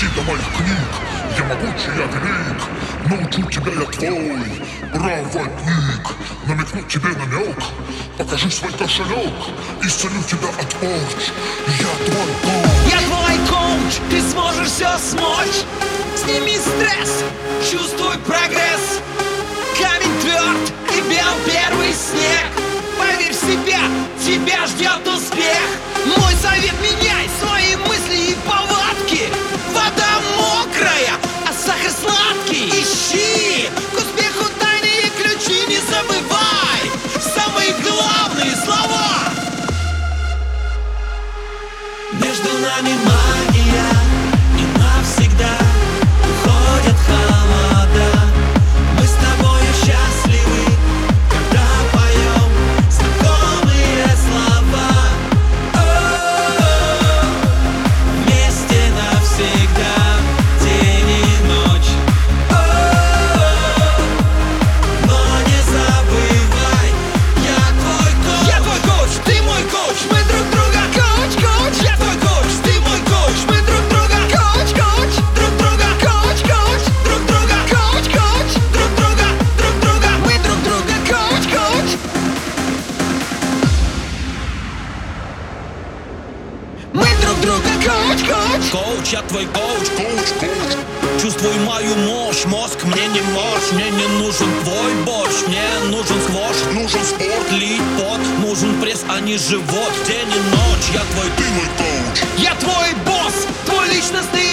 дойти до моих книг. Я могучий, я велик Научу тебя я твой проводник Намекну тебе намек Покажи свой кошелек Исцелю тебя от порч. Я твой коуч. Я твой коуч, ты сможешь все смочь. Сними стресс, чувствуй прогресс нами магия коуч, я твой коуч, коуч, коуч. Чувствуй мою мощь, мозг мне не мощь, мне не нужен твой борщ, мне нужен сквош, нужен спорт, лить пот, нужен пресс, а не живот, день и ночь, я твой, ты мой коуч. Я твой босс, твой личностный